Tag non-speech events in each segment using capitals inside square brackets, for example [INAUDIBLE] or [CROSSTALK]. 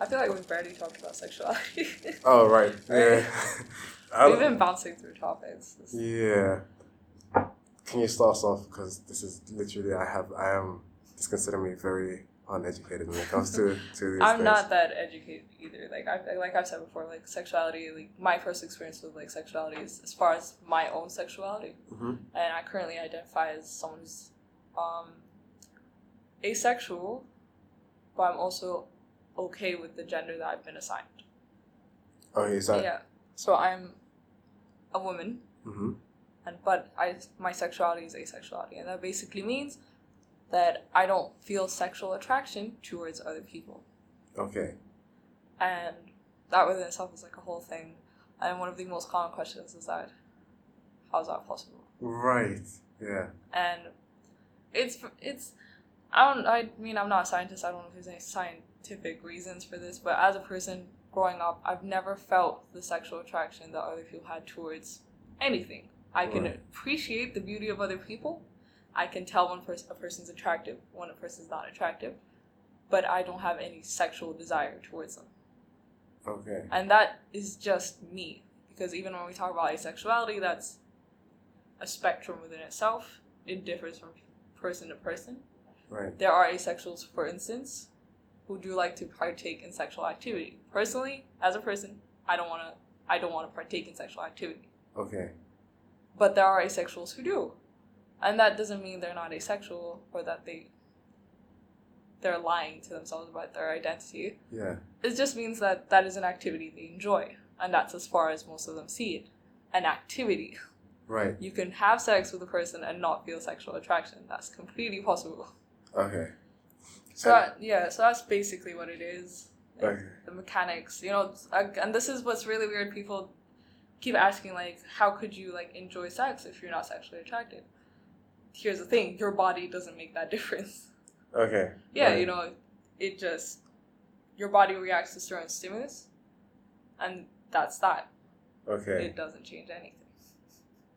I feel like we've barely talked about sexuality. Oh right, [LAUGHS] yeah. [LAUGHS] We've been bouncing through topics. Yeah. Can you start us off because this is literally I have I am just consider me very uneducated when it comes to [LAUGHS] to these I'm things. not that educated either. Like I like I've said before, like sexuality, like my first experience with like sexuality is as far as my own sexuality, Mhm. and I currently identify as someone who's um, asexual, but I'm also okay with the gender that I've been assigned. Oh, is that? yeah. So I'm a woman, Mm-hmm. and but I my sexuality is asexuality, and that basically means that I don't feel sexual attraction towards other people. Okay. and that within itself is like a whole thing. And one of the most common questions is that, how is that possible? Right. Yeah. And it's it's I don't I mean I'm not a scientist. I don't know if there's any scientific reasons for this, but as a person growing up, I've never felt the sexual attraction that other people had towards anything. I can Right. appreciate the beauty of other people. I can tell when pers- a person's attractive, when a person's not attractive, but I don't have any sexual desire towards them. Okay. And that is just me. Because even when we talk about asexuality, that's a spectrum within itself. It differs from person to person. Right. There are asexuals, for instance, who do like to partake in sexual activity. Personally, as a person, I don't wanna I don't wanna partake in sexual activity. Okay. But there are asexuals who do. And that doesn't mean they're not asexual or that they they're lying to themselves about their identity. Yeah. It just means that that is an activity they enjoy, and that's as far as most of them see it. An activity. Right. You can have sex with a person and not feel sexual attraction. That's completely possible. Okay. So And- that, yeah, so that's basically what it is. Like, Okay. The mechanics, you know, and this is what's really weird. People keep asking like, how could you like enjoy sex if you're not sexually attracted? Here's the thing: your body doesn't make that [LAUGHS] difference. Okay. Yeah, Right. you know, it just your body reacts to certain stimulus, and that's that. Okay. It doesn't change anything.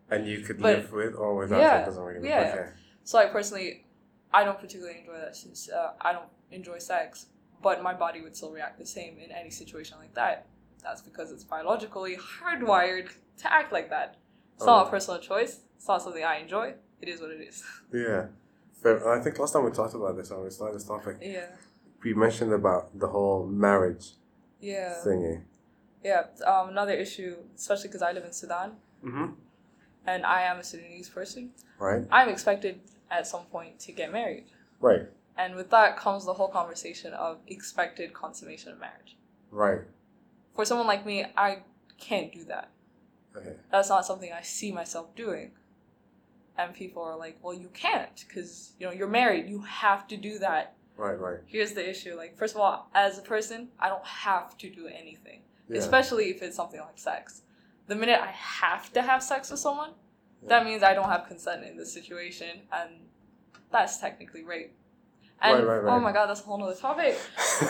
and you could but- live with or without Yeah, it doesn't really yeah. Okay. So, like personally, I don't particularly enjoy that since uh, I don't enjoy sex, but my body would still react the same in any situation like that. That's because it's biologically hardwired to act like that. It's not Oh. a personal choice. It's not something I enjoy. It is what it is. [LAUGHS] Yeah. But I think last time we talked about this when we started this topic, yeah. we mentioned about the whole marriage Yeah. thingy. Yeah. Um, another issue, especially because I live in Sudan Mm-hmm. and I am a Sudanese person. Right. I'm expected at some point to get married. Right. And with that comes the whole conversation of expected consummation of marriage. Right. For someone like me, I can't do that. Okay. That's not something I see myself doing. And people are like, well, you can't because, you know, you're married. You have to do that. Right. Right. Here's the issue. Like, first of all, as a person, I don't have to do anything, Yeah. especially if it's something like sex. The minute I have to have sex with someone. That means I don't have consent in this situation, and that's technically rape. And Right, right, oh my god, that's a whole nother topic.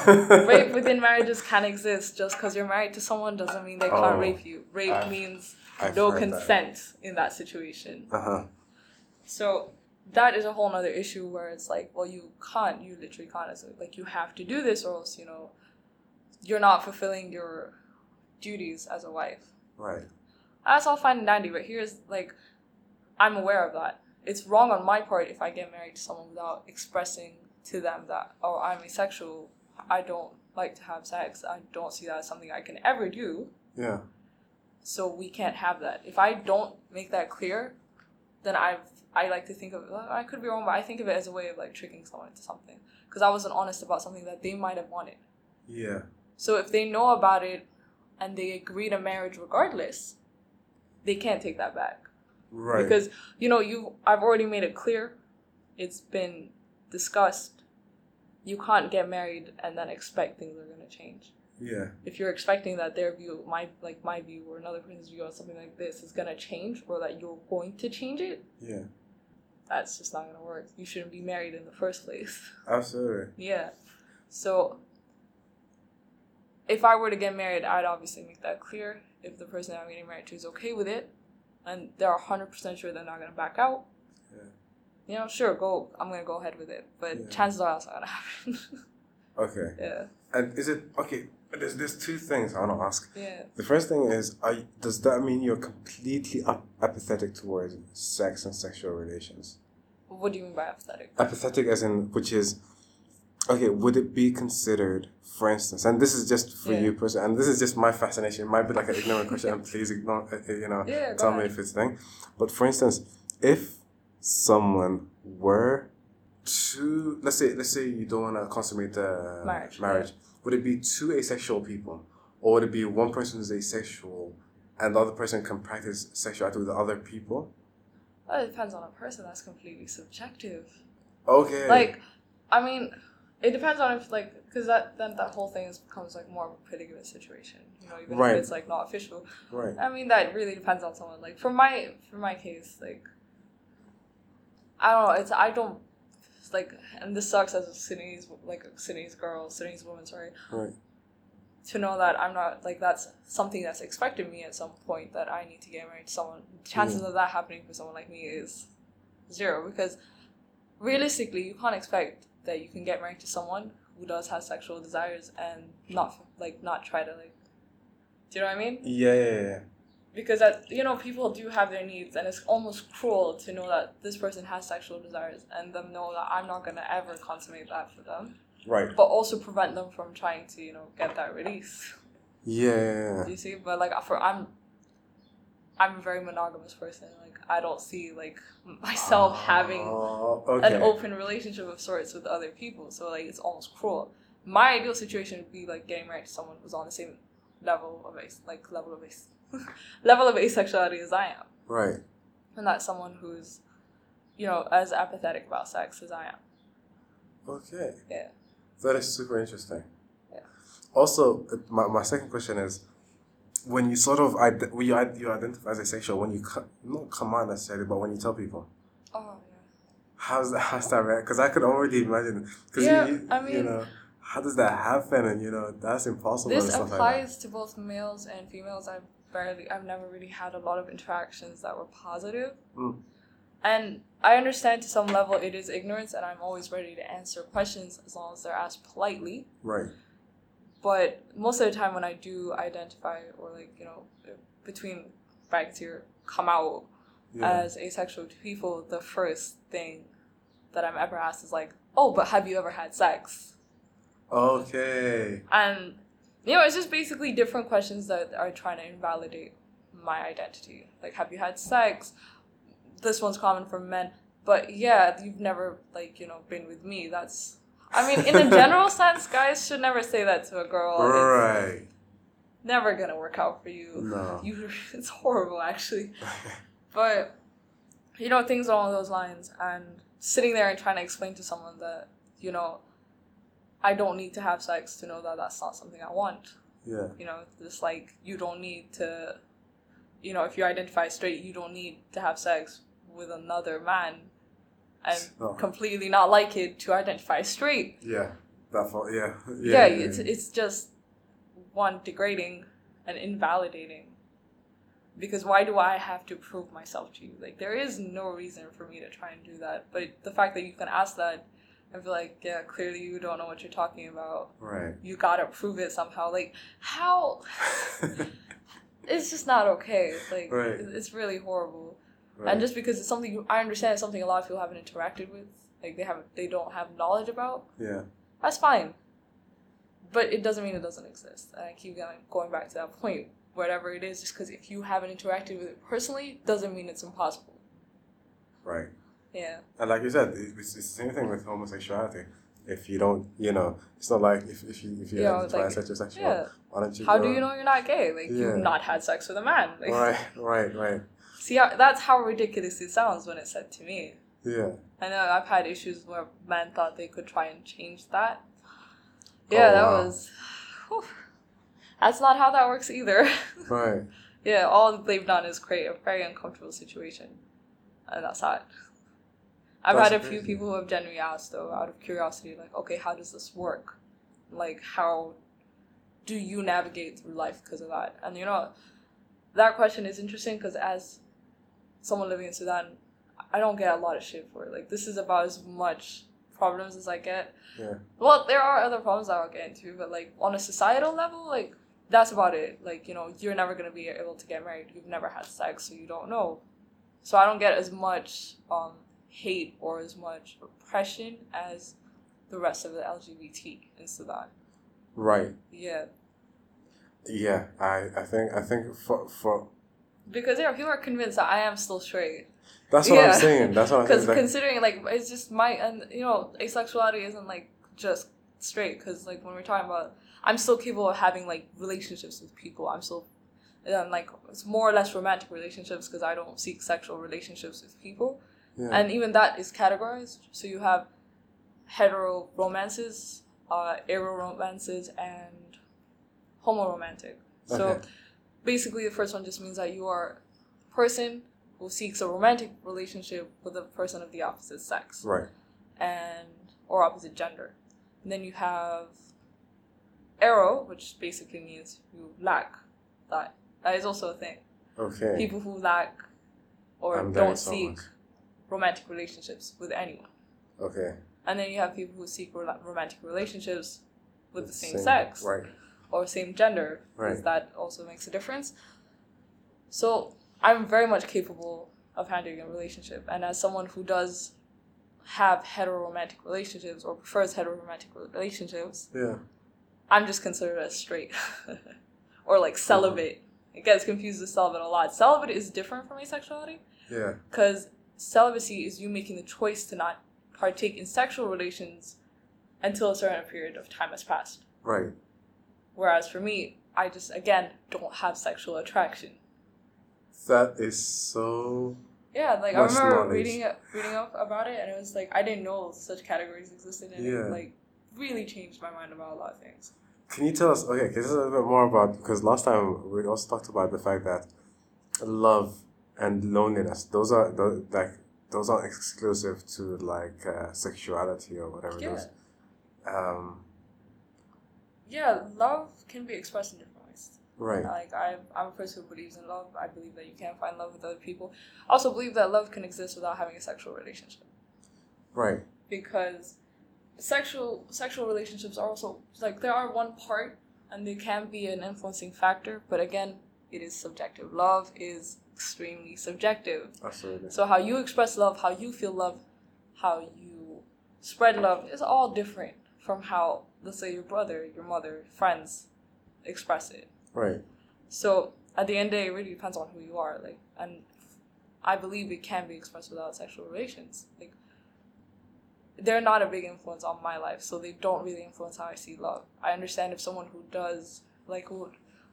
[LAUGHS] rape within marriages can exist. Just because you're married to someone doesn't mean they can't Oh, rape you. Rape I've- means I've no heard that. consent in that situation. Uh huh. So that is a whole nother issue where it's like, well, you can't, you literally can't. It's like you have to do this, or else you know, you're not fulfilling your duties as a wife. Right. That's all fine and dandy, but here's like, I'm aware of that. It's wrong on my part if I get married to someone without expressing to them that, oh, I'm asexual. I don't like to have sex. I don't see that as something I can ever do. Yeah. So we can't have that. If I don't make that clear, then I've I like to think of I could be wrong, but I think of it as a way of like tricking someone into something because I wasn't honest about something that they might have wanted. Yeah. So if they know about it and they agree to marriage regardless, they can't take that back Right. because you know you I've already made it clear. It's been discussed. You can't get married and then expect things are going to change yeah. if you're expecting that their view, my like my view or another person's view on something like this is gonna change or that you're going to change it, Yeah. that's just not gonna work. You shouldn't be married in the first place. [LAUGHS] Absolutely. yeah. So if I were to get married, I'd obviously make that clear. If the person I'm getting married to is okay with it, and they're hundred percent sure they're not gonna back out, Yeah. you know, sure, go. I'm gonna go ahead with it, but Yeah. chances are that's not gonna happen. [LAUGHS] Okay. yeah. And is it okay? There's there's two things I want to ask. Yeah. The first thing is, are, does that mean you're completely ap- apathetic towards sex and sexual relations? What do you mean by apathetic? Apathetic, as in, which is, okay, would it be considered, for instance, and this is just for Yeah. you personally, and this is just my fascination. It might be like an ignorant question, and please ignore, uh, uh, you know, Yeah, tell me ahead. if it's a thing. But for instance, if someone were to, let's say, let's say you don't want to consummate the Marriage, marriage, would it be two asexual people, or would it be one person who's asexual and the other person can practice sexuality with other people? Well, it depends on a person. That's completely subjective. Okay. Like, I mean, it depends on if like, because that then that whole thing is, becomes like more of a predicament situation. You know, even Right. if it's like not official. right. I mean, that really depends on someone. Like for my for my case, like I don't know. It's I don't like, and this sucks as a Sudanese like a Sudanese girl, Sudanese woman. Sorry. Right. To know that I'm not like that's something that's expected me at some point that I need to get married to someone. Chances of that happening for someone like me is zero because realistically, you can't expect that you can get married to someone who does have sexual desires and not like not try to like. Do you know what I mean? Yeah, yeah, yeah. because that you know people do have their needs and it's almost cruel to know that this person has sexual desires and them know that i'm not going to ever consummate that for them Right. but also prevent them from trying to you know get that release yeah. do you see but like for i'm i'm a very monogamous person like i don't see like myself having Oh, okay. an open relationship of sorts with other people so like it's almost cruel my ideal situation would be like getting married to someone who's on the same level of as like level of as [LAUGHS] level of asexuality as i am Right. and that's someone who's you know as apathetic about sex as i am Okay. Yeah. That is super interesting. Yeah. Also, uh, my, my second question is, when you sort of ide- when you, you identify as asexual, when you co- not come out necessarily, but when you tell people, oh yeah how's that? How's that? Because I could already imagine. Because Yeah, you, I you mean- know, how does that happen? And you know, that's impossible. this applies to both males and females i've barely i've never really had a lot of interactions that were positive Mm. and i understand to some level it is ignorance and i'm always ready to answer questions as long as they're asked politely. Right. But most of the time when i do identify or like you know between brackets here come out Yeah. as asexual to people the first thing that i'm ever asked is like oh but have you ever had sex okay. and you know it's just basically different questions that are trying to invalidate my identity like have you had sex this one's common for men but yeah you've never like you know been with me that's i mean in a general [LAUGHS] sense guys should never say that to a girl It's Right. never gonna work out for you No. you [LAUGHS] it's horrible actually but you know things along those lines and sitting there and trying to explain to someone that you know i don't need to have sex to know that that's not something i want yeah. you know just like you don't need to you know if you identify straight you don't need to have sex with another man and No. completely not like it to identify straight Yeah. That for yeah. yeah, yeah. Yeah, it's it's just one degrading and invalidating because why do i have to prove myself to you like there is no reason for me to try and do that but the fact that you can ask that and be like yeah clearly you don't know what you're talking about right. you gotta prove it somehow like how [LAUGHS] it's just not okay like Right. it's really horrible right. and just because it's something you, i understand it's something a lot of people haven't interacted with like they haven't they don't have knowledge about yeah. that's fine. But it doesn't mean it doesn't exist. And I keep going going back to that point. Whatever it is, just because if you haven't interacted with it personally, doesn't mean it's impossible. Right. Yeah. And like you said, it's, it's the same thing with homosexuality. If you don't, you know, it's not like if, if you if you Yeah, identify like- heterosexual, Yeah. why don't you? How go- do you know you're not gay? Like Yeah. you've not had sex with a man. Like, [LAUGHS] Right, right, right. See how that's how ridiculous it sounds when it's said to me. Yeah. I know I've had issues where men thought they could try and change that. Oh, yeah, Oh, that wow. was. whew. That's not how that works either. [LAUGHS] Right. Yeah, all they've done is create a very uncomfortable situation. And that's that. I've That's had a few crazy. people who have genuinely asked, though, out of curiosity, like, okay, how does this work? Like, how do you navigate through life because of that? And, you know, that question is interesting because as someone living in Sudan, I don't get a lot of shit for it. Like, this is about as much problems as I get. Yeah. Well, there are other problems that I'll get into, but like on a societal level, like that's about it. Like you know, you're never gonna be able to get married. You've never had sex, so you don't know. So I don't get as much um, hate or as much oppression as the rest of the LGBT in Sudan. Right. Yeah, Yeah. I, I think I think for for because yeah, people are convinced that I am still straight. that's what Yeah. I'm saying. That's what I'm saying. Like, considering like it's just my and you know asexuality isn't like just straight. Because like when we're talking about, I'm still capable of having like relationships with people. I'm still, and like it's more or less romantic relationships because I don't seek sexual relationships with people. yeah. And even that is categorized. So you have hetero romances, uh, aro romances, and homo romantic. So Okay. Basically, the first one just means that you are a person who seeks a romantic relationship with a person of the opposite sex right. and or opposite gender. And then you have aro, which basically means you lack that. That is also a thing. Okay. People who lack or I'm don't seek romantic relationships with anyone. Okay. And then you have people who seek ro- romantic relationships with the same, sex Right. Or same gender, because Right. that also makes a difference. So I'm very much capable of handling a relationship, and as someone who does have heteroromantic relationships or prefers heteroromantic relationships, Yeah. I'm just considered as straight [LAUGHS] or like celibate. Mm-hmm. It gets confused with celibate a lot. Celibate is different from asexuality Yeah. because celibacy is you making the choice to not partake in sexual relations until a certain period of time has passed. Right. Whereas for me, I just again don't have sexual attraction. That is so. Yeah, like I remember knowledge. reading it, reading up about it, and it was like I didn't know such categories existed, and Yeah. it like really changed my mind about a lot of things. Can you tell us? Okay, can you tell us a little bit more about because last time we also talked about the fact that love and loneliness those are those, like those aren't exclusive to like uh, sexuality or whatever. Yeah. Those, um. Yeah, love can be expressed in different ways. Right. Like I'm, I'm a person who believes in love. I believe that you can find love with other people. I also believe that love can exist without having a sexual relationship Right. because sexual sexual relationships are also like they are one part and they can be an influencing factor. But again, it is subjective. Love is extremely subjective. Absolutely. So how you express love, how you feel love, how you spread love is all different from how let's say your brother, your mother, friends express it. Right. So at the end of the day, it really depends on who you are. Like, and I believe it can be expressed without sexual relations. Like, they're not a big influence on my life, so they don't really influence how I see love. I understand if someone who does like who,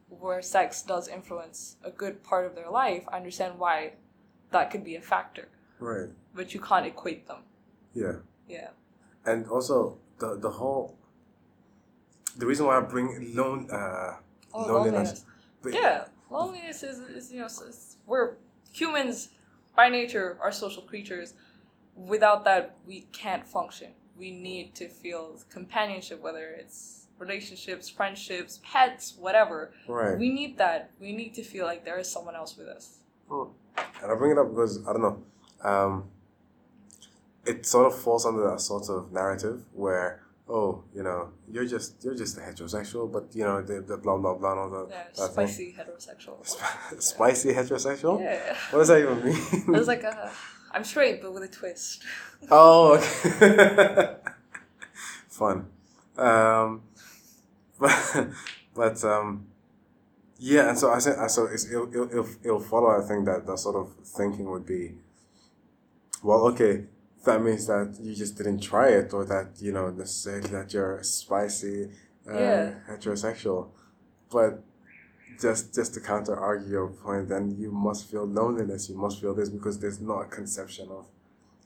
where sex does influence a good part of their life, I understand why that could be a factor, Right. but you can't equate them. Yeah. Yeah. And also the the whole. The reason why I bring lone uh Oh, loneliness. loneliness. Yeah, loneliness is, is you know, we're humans by nature are social creatures. Without that, we can't function. We need to feel companionship, whether it's relationships, friendships, pets, whatever. Right. We need that. We need to feel like there is someone else with us. And I bring it up because I don't know. Um, it sort of falls under a sort of narrative where, oh, you know, you're just you're just a heterosexual, but you know the, the blah blah blah and all that. Yeah, that thing. spicy heterosexual. Sp- spicy heterosexual. Yeah. What does that even mean? It's like a, I'm straight, but with a twist. oh, okay. [LAUGHS] Fun. Um, but [LAUGHS] but um, yeah, and so I said, so it's, it'll, it'll, it'll, it'll follow. I think that that sort of thinking would be, well, okay, that means that you just didn't try it, or that you know necessarily that you're spicy, uh, Yeah. heterosexual, but just just to counter argue your point, then you must feel loneliness. You must feel this because there's not a conception of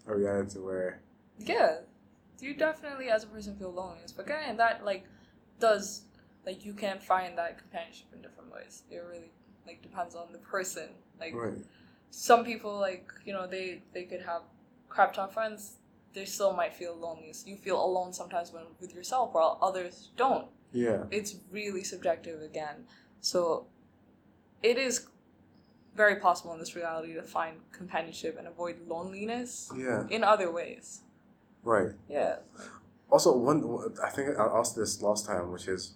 a reality where Yeah, you definitely as a person feel loneliness, but again, that like does like you can find that companionship in different ways. It really like depends on the person. Like right, some people like you know they they could have crap ton friends. They still might feel loneliness. You feel alone sometimes when with yourself, while others don't. yeah, It's really subjective again. So it is very possible in this reality to find companionship and avoid loneliness yeah. in other ways. Right. Yeah. Also, one I think I asked this last time, which is,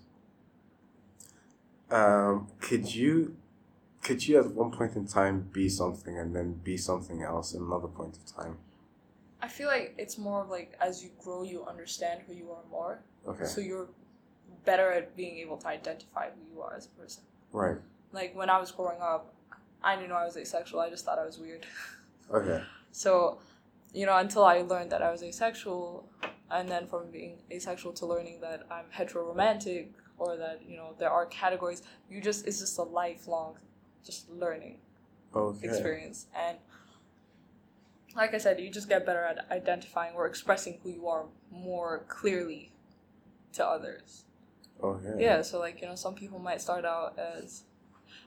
um, could you, could you at one point in time be something and then be something else at another point of time? I feel like it's more of like as you grow, you understand who you are more. Okay. So you're better at being able to identify who you are as a person. Right. Like when I was growing up, I didn't know I was asexual. I just thought I was weird. [LAUGHS] Okay. So, you know, until I learned that I was asexual, and then from being asexual to learning that I'm heteroromantic or that you know there are categories, you just it's just a lifelong, just learning Okay. experience and. Like I said, you just get better at identifying or expressing who you are more clearly to others. Okay. Yeah, so like you know, some people might start out as.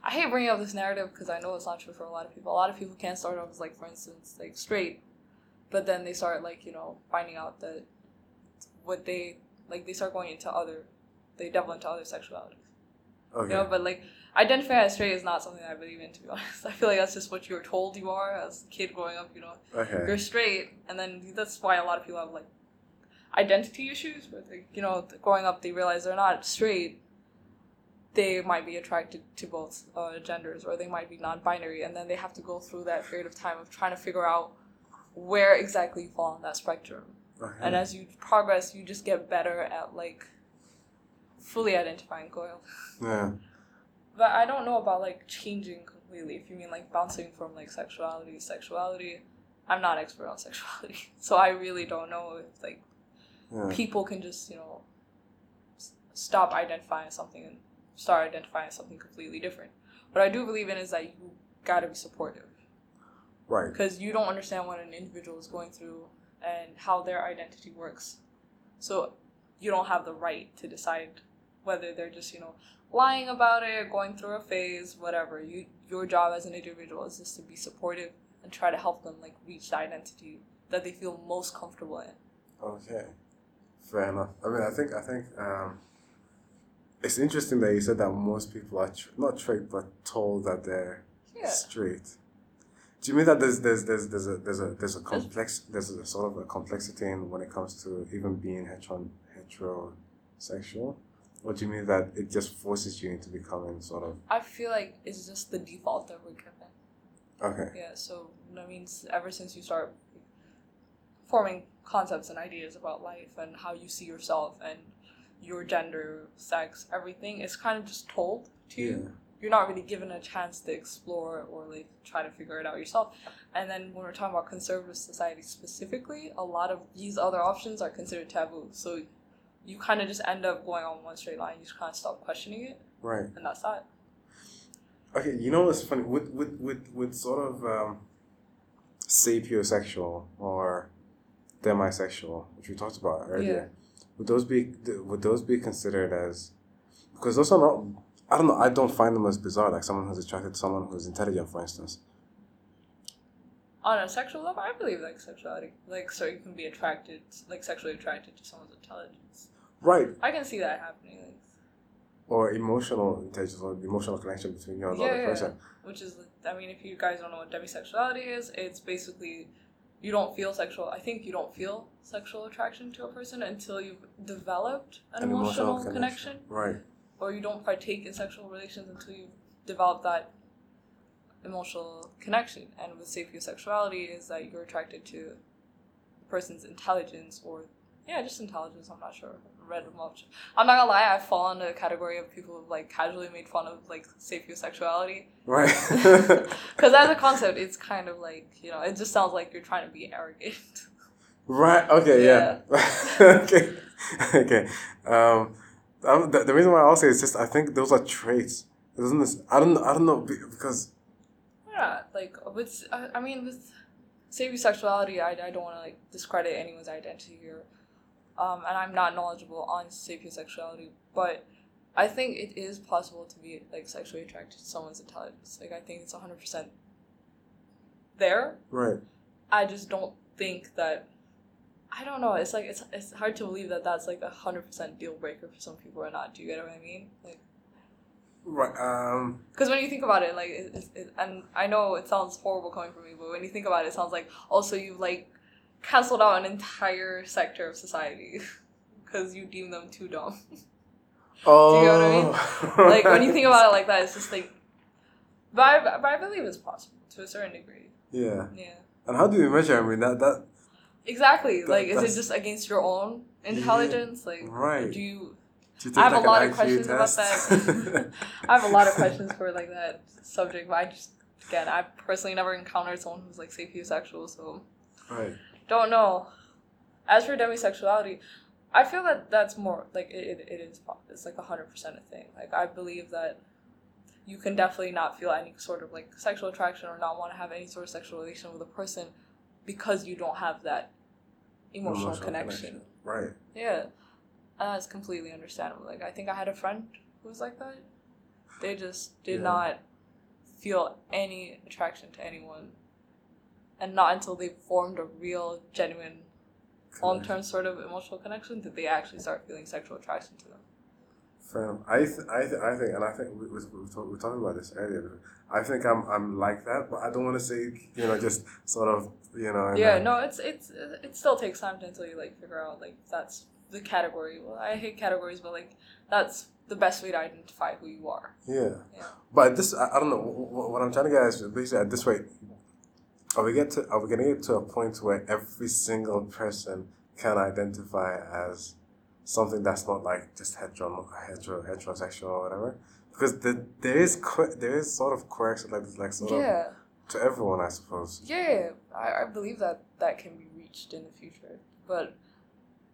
I hate bringing up this narrative because I know it's not true for a lot of people. A lot of people can start off as like, for instance, like straight, but then they start like you know finding out that what they like they start going into other, they delve into other sexualities. Okay. You know, but like identifying as straight is not something I believe in. To be honest, [LAUGHS] I feel like that's just what you were told you are as a kid growing up. You know, okay. you're straight, and then that's why a lot of people have like identity issues. Where they, you know, growing up, they realize they're not straight. They might be attracted to both uh, genders, or they might be non-binary, and then they have to go through that period of time of trying to figure out where exactly you fall on that spectrum. okay. And as you progress, you just get better at like fully identifying Goyle. yeah. But I don't know about like changing completely. If you mean like bouncing from like sexuality to sexuality, I'm not expert on [LAUGHS] sexuality, so I really don't know if like Yeah. people can just you know s- stop identifying something and start identifying something completely different. What I do believe in is that you gotta be supportive Right. because you don't understand what an individual is going through and how their identity works. So you don't have the right to decide whether they're just, you know, lying about it, going through a phase, whatever. You your job as an individual is just to be supportive and try to help them like reach the identity that they feel most comfortable in. Okay. Fair enough. I mean, I think I think um, it's interesting that you said that most people are tr- not tricked but told that they're Yeah. straight. Do you mean that there's there's there's there's a there's a there's a complex there's a sort of a complexity in when it comes to even being hetero heterosexual, or do you mean that it just forces you into becoming sort of I feel like it's just the default that we're given. okay Yeah, so that means ever since you start forming concepts and ideas about life and how you see yourself and your gender, sex, everything, it's kind of just told to you. yeah You're not really given a chance to explore or like try to figure it out yourself. And then when we're talking about conservative society specifically, a lot of these other options are considered taboo. So you kind of just end up going on one straight line. You just kind of stop questioning it, right and that's that. Okay, you know what's funny with with with with sort of um, sapiosexual or demisexual, which we talked about earlier. Would those be would those be considered as because those are not I don't know I don't find them as bizarre like someone who's attracted to someone who's intelligent for instance. On a sexual level, I believe like sexuality. Like, so you can be attracted, like sexually attracted to someone's intelligence. Right. I can see that happening. Like, Or emotional intelligence or emotional connection between you and the yeah, other yeah, person. which is, I mean, if you guys don't know what demisexuality is, it's basically you don't feel sexual. I think you don't feel sexual attraction to a person until you've developed an, emotional, connection. Right. or you don't partake in sexual relations until you've developed that emotional connection. And with sapiosexuality is that you're attracted to a person's intelligence or yeah, just intelligence. I'm not sure. I read much. I'm not gonna lie. I fall into the category of people who've like casually made fun of like sapiosexuality Right. [LAUGHS] because as a concept, it's kind of like you know, it just sounds like you're trying to be arrogant. Right. Okay. Yeah. [LAUGHS] okay. Okay. Um, the, the reason why I'll say is just I think those are traits. It doesn't. this- I don't. I don't know because Yeah, like with I, I mean with sapiosexuality, I, I don't want to like discredit anyone's identity here, um, and I'm not knowledgeable on sapiosexuality, but I think it is possible to be like sexually attracted to someone's intelligence. Like I think it's hundred percent there. right. I just don't think that. I don't know. It's like it's it's hard to believe that that's like a hundred percent deal breaker for some people or not. Do you get what I mean? Like. Right. Um. Because when you think about it, like, it, it, it, and I know it sounds horrible coming from me, but when you think about it, it sounds like also you like canceled out an entire sector of society [LAUGHS] because you deem them too dumb. Oh, [LAUGHS] Do you know what I mean? like when you think about it [LAUGHS] like that, it's just like, but I, but I believe it's possible to a certain degree. yeah. Yeah. And how do you measure? I mean, that that Exactly. That- like, is it just against your own intelligence? Like, right. do you? I have take, a lot of questions about that. [LAUGHS] I have a lot of [LAUGHS] questions for like that subject, but I just again, I personally never encountered someone who's like sapiosexual, so right. don't know. As for demisexuality, I feel that that's more like it, it, it is it's like hundred percent a thing. Like I believe that you can definitely not feel any sort of like sexual attraction or not want to have any sort of sexual relation with a person because you don't have that emotional, connection. Right. Yeah, and that's completely understandable. Like I think I had a friend who was like that. They just did Yeah. not feel any attraction to anyone, and not until they formed a real, genuine, long term sort of emotional connection did they actually start feeling sexual attraction to them. Fair enough. I, th- I, th- I think, and I think we, we, we, were talk- we were talking about this earlier. I think I'm, I'm like that, but I don't want to say, you know, just sort of, you know. yeah, uh, no, it's it's it still takes time until you like figure out like that's the category. Well, I hate categories, but like that's the best way to identify who you are. Yeah. Yeah. But this, I, I don't know. wh- wh- What I'm trying to get is basically at this rate, are we get to, are we to get to a point where every single person can identify as something that's not like just hetero, hetero, heterosexual or whatever? Because the, there is que- there is sort of quirks like like sort of Yeah. to everyone, I suppose. Yeah, I, I believe that that can be reached in the future, but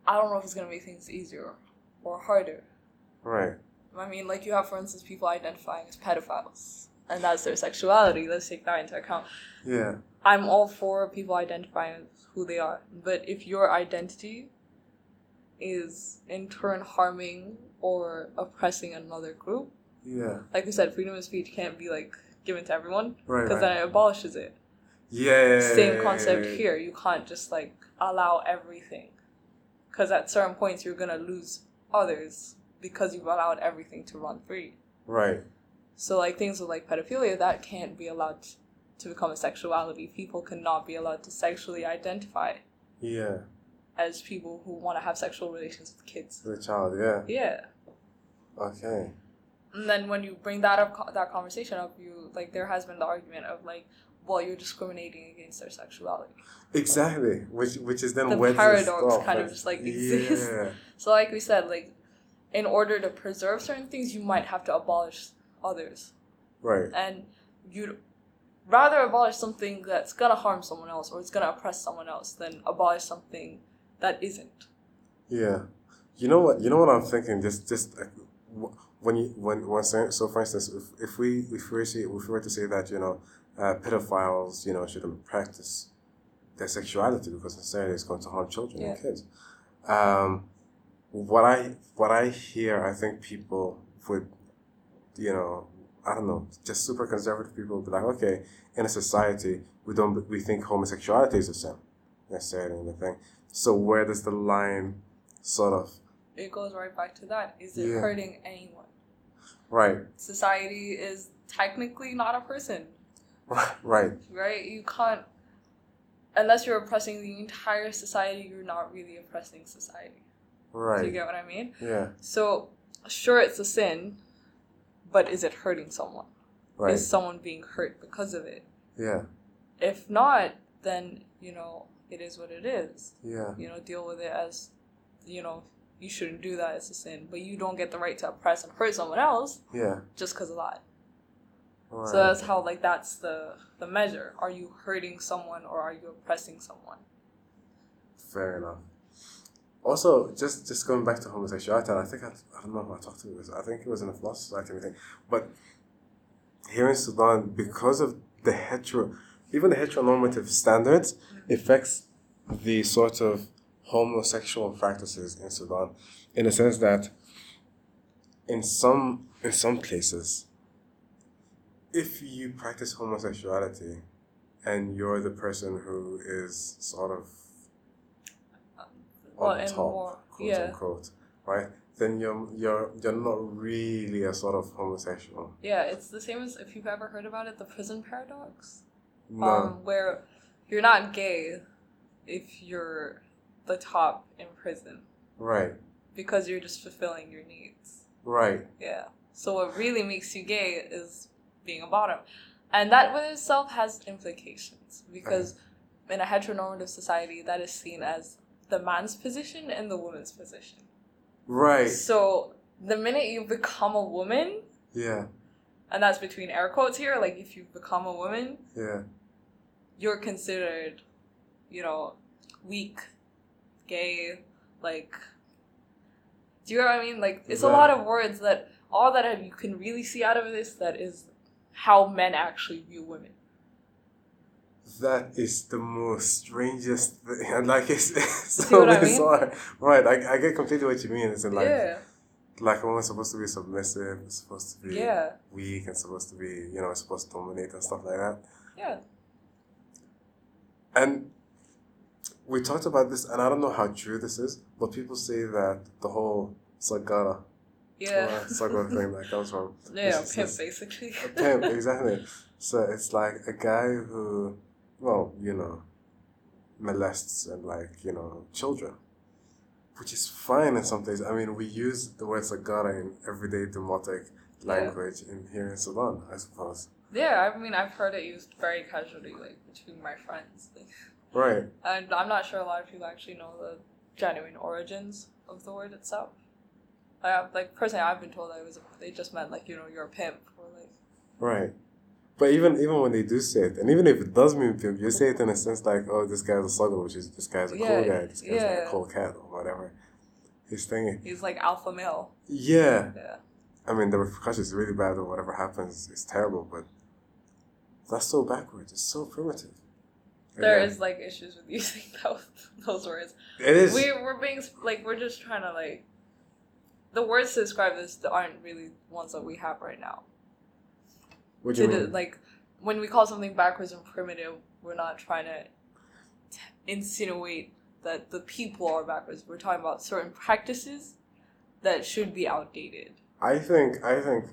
I don't know if it's gonna make things easier or harder. Right. I mean, like you have, for instance, people identifying as pedophiles, and that's their sexuality. Let's take that into account. Yeah. I'm all for people identifying as who they are, but if your identity is in turn harming or oppressing another group, Yeah. like we said, freedom of speech can't be like given to everyone Right. because right. then it abolishes it. yeah. same concept here. You can't just like allow everything, because at certain points you're gonna lose others because you've allowed everything to run free. Right. So like things with like pedophilia that can't be allowed to become a sexuality. People cannot be allowed to sexually identify Yeah. as people who want to have sexual relations with kids. To the child. Yeah. Yeah. Okay. And then when you bring that up, that conversation up, you like there has been the argument of like, well, you're discriminating against their sexuality. Exactly. Which which is then The paradox kind of just, like, exists. Yeah. [LAUGHS] So, like we said, like, in order to preserve certain things, you might have to abolish others, Right. and you'd rather abolish something that's gonna harm someone else or it's gonna oppress someone else than abolish something that isn't. Yeah, you know what? You know what I'm thinking. Just, just when you when when so for instance, if, if we if we say if we were to say that you know uh, pedophiles you know shouldn't practice their sexuality because necessarily it's going to harm children and kids. Um, what I what I hear, I think people would, you know, I don't know, just super conservative people would be like, okay, in a society we don't we think homosexuality is a sin necessarily in the thing. So where does the line sort of It goes right back to that. Is it Yeah. hurting anyone? right Society is technically not a person, right right? You can't, unless you're oppressing the entire society, you're not really oppressing society. Right. Do you get what I mean? yeah So, sure, it's a sin, but is it hurting someone? right Is someone being hurt because of it? yeah If not, then, you know, it is what it is. yeah You know, deal with it as, you know, you shouldn't do that, it's a sin. But you don't get the right to oppress and hurt someone else yeah just because of that. Right. So that's how, like, that's the, the measure. Are you hurting someone or are you oppressing someone? Fair enough. Also, just just going back to homosexuality, I think I, I don't know who I talked to this. I think it was in a philosophy society or anything. But here in Sudan, because of the hetero, even the heteronormative standards, mm-hmm. affects the sort of homosexual practices in Sudan, in the sense that in some in some places, if you practice homosexuality, and you're the person who is sort of on and top, more- quote yeah. unquote, right? Then you're you're you're not really a sort of homosexual. Yeah, it's the same as if you've ever heard about it, the prison paradox. No. um, where you're not gay, if you're the top in prison Right. because you're just fulfilling your needs. Right. Yeah. So what really makes you gay is being a bottom. And that with itself has implications because in a heteronormative society that is seen as the man's position and the woman's position. Right. So the minute you become a woman, Yeah. and that's between air quotes here, like if you become a woman, Yeah. you're considered, you know, weak, gay, like do you know what I mean? Like it's a lot of words that all that you can really see out of this that is how men actually view women. That is the most strangest thing. And [LAUGHS] like it's, it's [LAUGHS] so what I mean? bizarre. Right. I, I get completely what you mean. It's like yeah. like a woman's supposed to be submissive, it's supposed to be Yeah. weak and supposed to be, you know, supposed to dominate and stuff like that. Yeah. And we talked about this, and I don't know how true this is, but people say that the whole Sagara, Yeah. uh, Sagara thing that comes from [LAUGHS] yeah, pimp basically. a pimp, exactly. So it's like a guy who, well, you know, molests and like, you know, children. Which is fine in some places. I mean, we use the word Sagara in everyday demotic language in here in Sudan, I suppose. yeah, I mean I've heard it used very casually, like between my friends. Like, Right. And I'm not sure a lot of people actually know the genuine origins of the word itself. Like, like personally, I've been told that it was they just meant like you know you're a pimp or like Right. But even even when they do say it, and even if it does mean pimp, you say it in a sense like, oh, this guy's a slugger, which is this guy's a cool guy, this guy's like a cool cat or whatever. He's thinking. he's like alpha male. Yeah. Yeah, I mean, the repercussions is really bad or whatever happens is terrible, but that's so backwards. It's so primitive. there Again, is like issues with using [LAUGHS] those those words. It is. We we're being like we're just trying to like the words to describe this aren't really ones that we have right now. what do you mean? the, like when we call something backwards and primitive, we're not trying to t- insinuate that the people are backwards. We're talking about certain practices that should be outdated. I think. I think.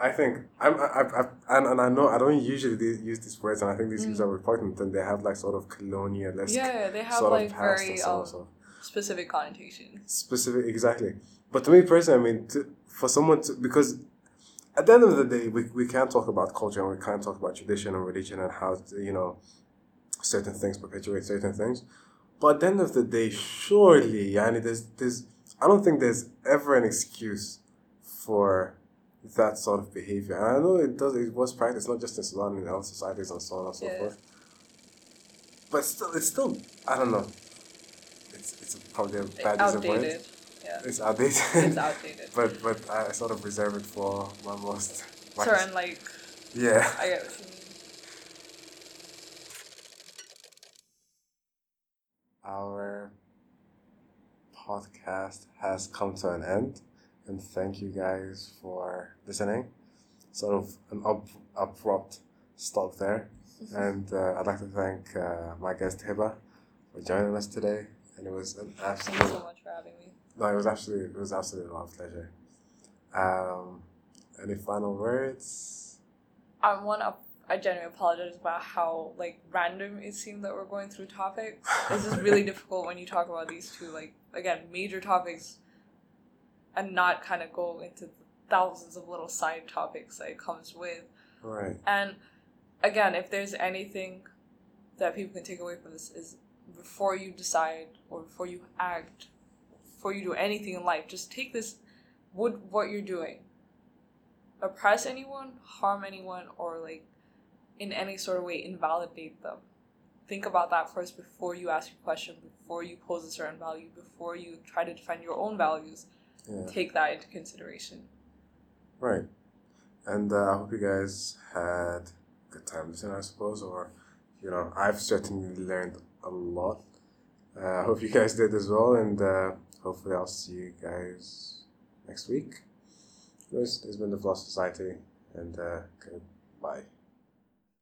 I think I'm, I, I, I, and, and I know I don't usually use these words, and I think these Mm. words are important, and they have like sort of colonialist Yeah, they have sort like of past very and so um, so specific connotations. specific exactly but to me personally i mean to, for someone to because at the end of the day we, we can't talk about culture and we can't talk about tradition and religion and how to, you know certain things perpetuate certain things. But at the end of the day surely yani there's there's i don't think there's ever an excuse for that sort of behavior. And i know it does it was practiced not just in sudan in other societies and so on and so Yeah. forth. But still it's still i don't know. It's it's probably a bad outdated. Yeah, It's outdated. it's outdated. [LAUGHS] but but I sort of reserve it for my most. my- Certain like Yeah. I get what you mean. Our podcast has come to an end, and thank you guys for listening. Sort of an up, abrupt stop there, and uh, I'd like to thank uh, my guest Hiba for joining us today, and it was an Thank you absolute. so much for having me. No, it was absolutely it was absolutely my pleasure. Um, any final words? I want to. I genuinely apologize about how like random it seemed that we're going through topics. It's just really [LAUGHS] difficult when you talk about these two like again major topics, and not kind of go into thousands of little side topics that it comes with. Right. And again, if there's anything that people can take away from this is before you decide or before you act, before you do anything in life, just take this would what you're doing oppress anyone, harm anyone, or like in any sort of way invalidate them. Think about that first before you ask your question, before you pose a certain value, before you try to defend your own values. Yeah. Take that into consideration. Right. And uh, I hope you guys had a good time listening, I suppose, or, you know, I've certainly learned a lot. Uh, I hope you guys did as well, and uh, hopefully I'll see you guys next week. This has been the Philosophy Society, and uh, goodbye.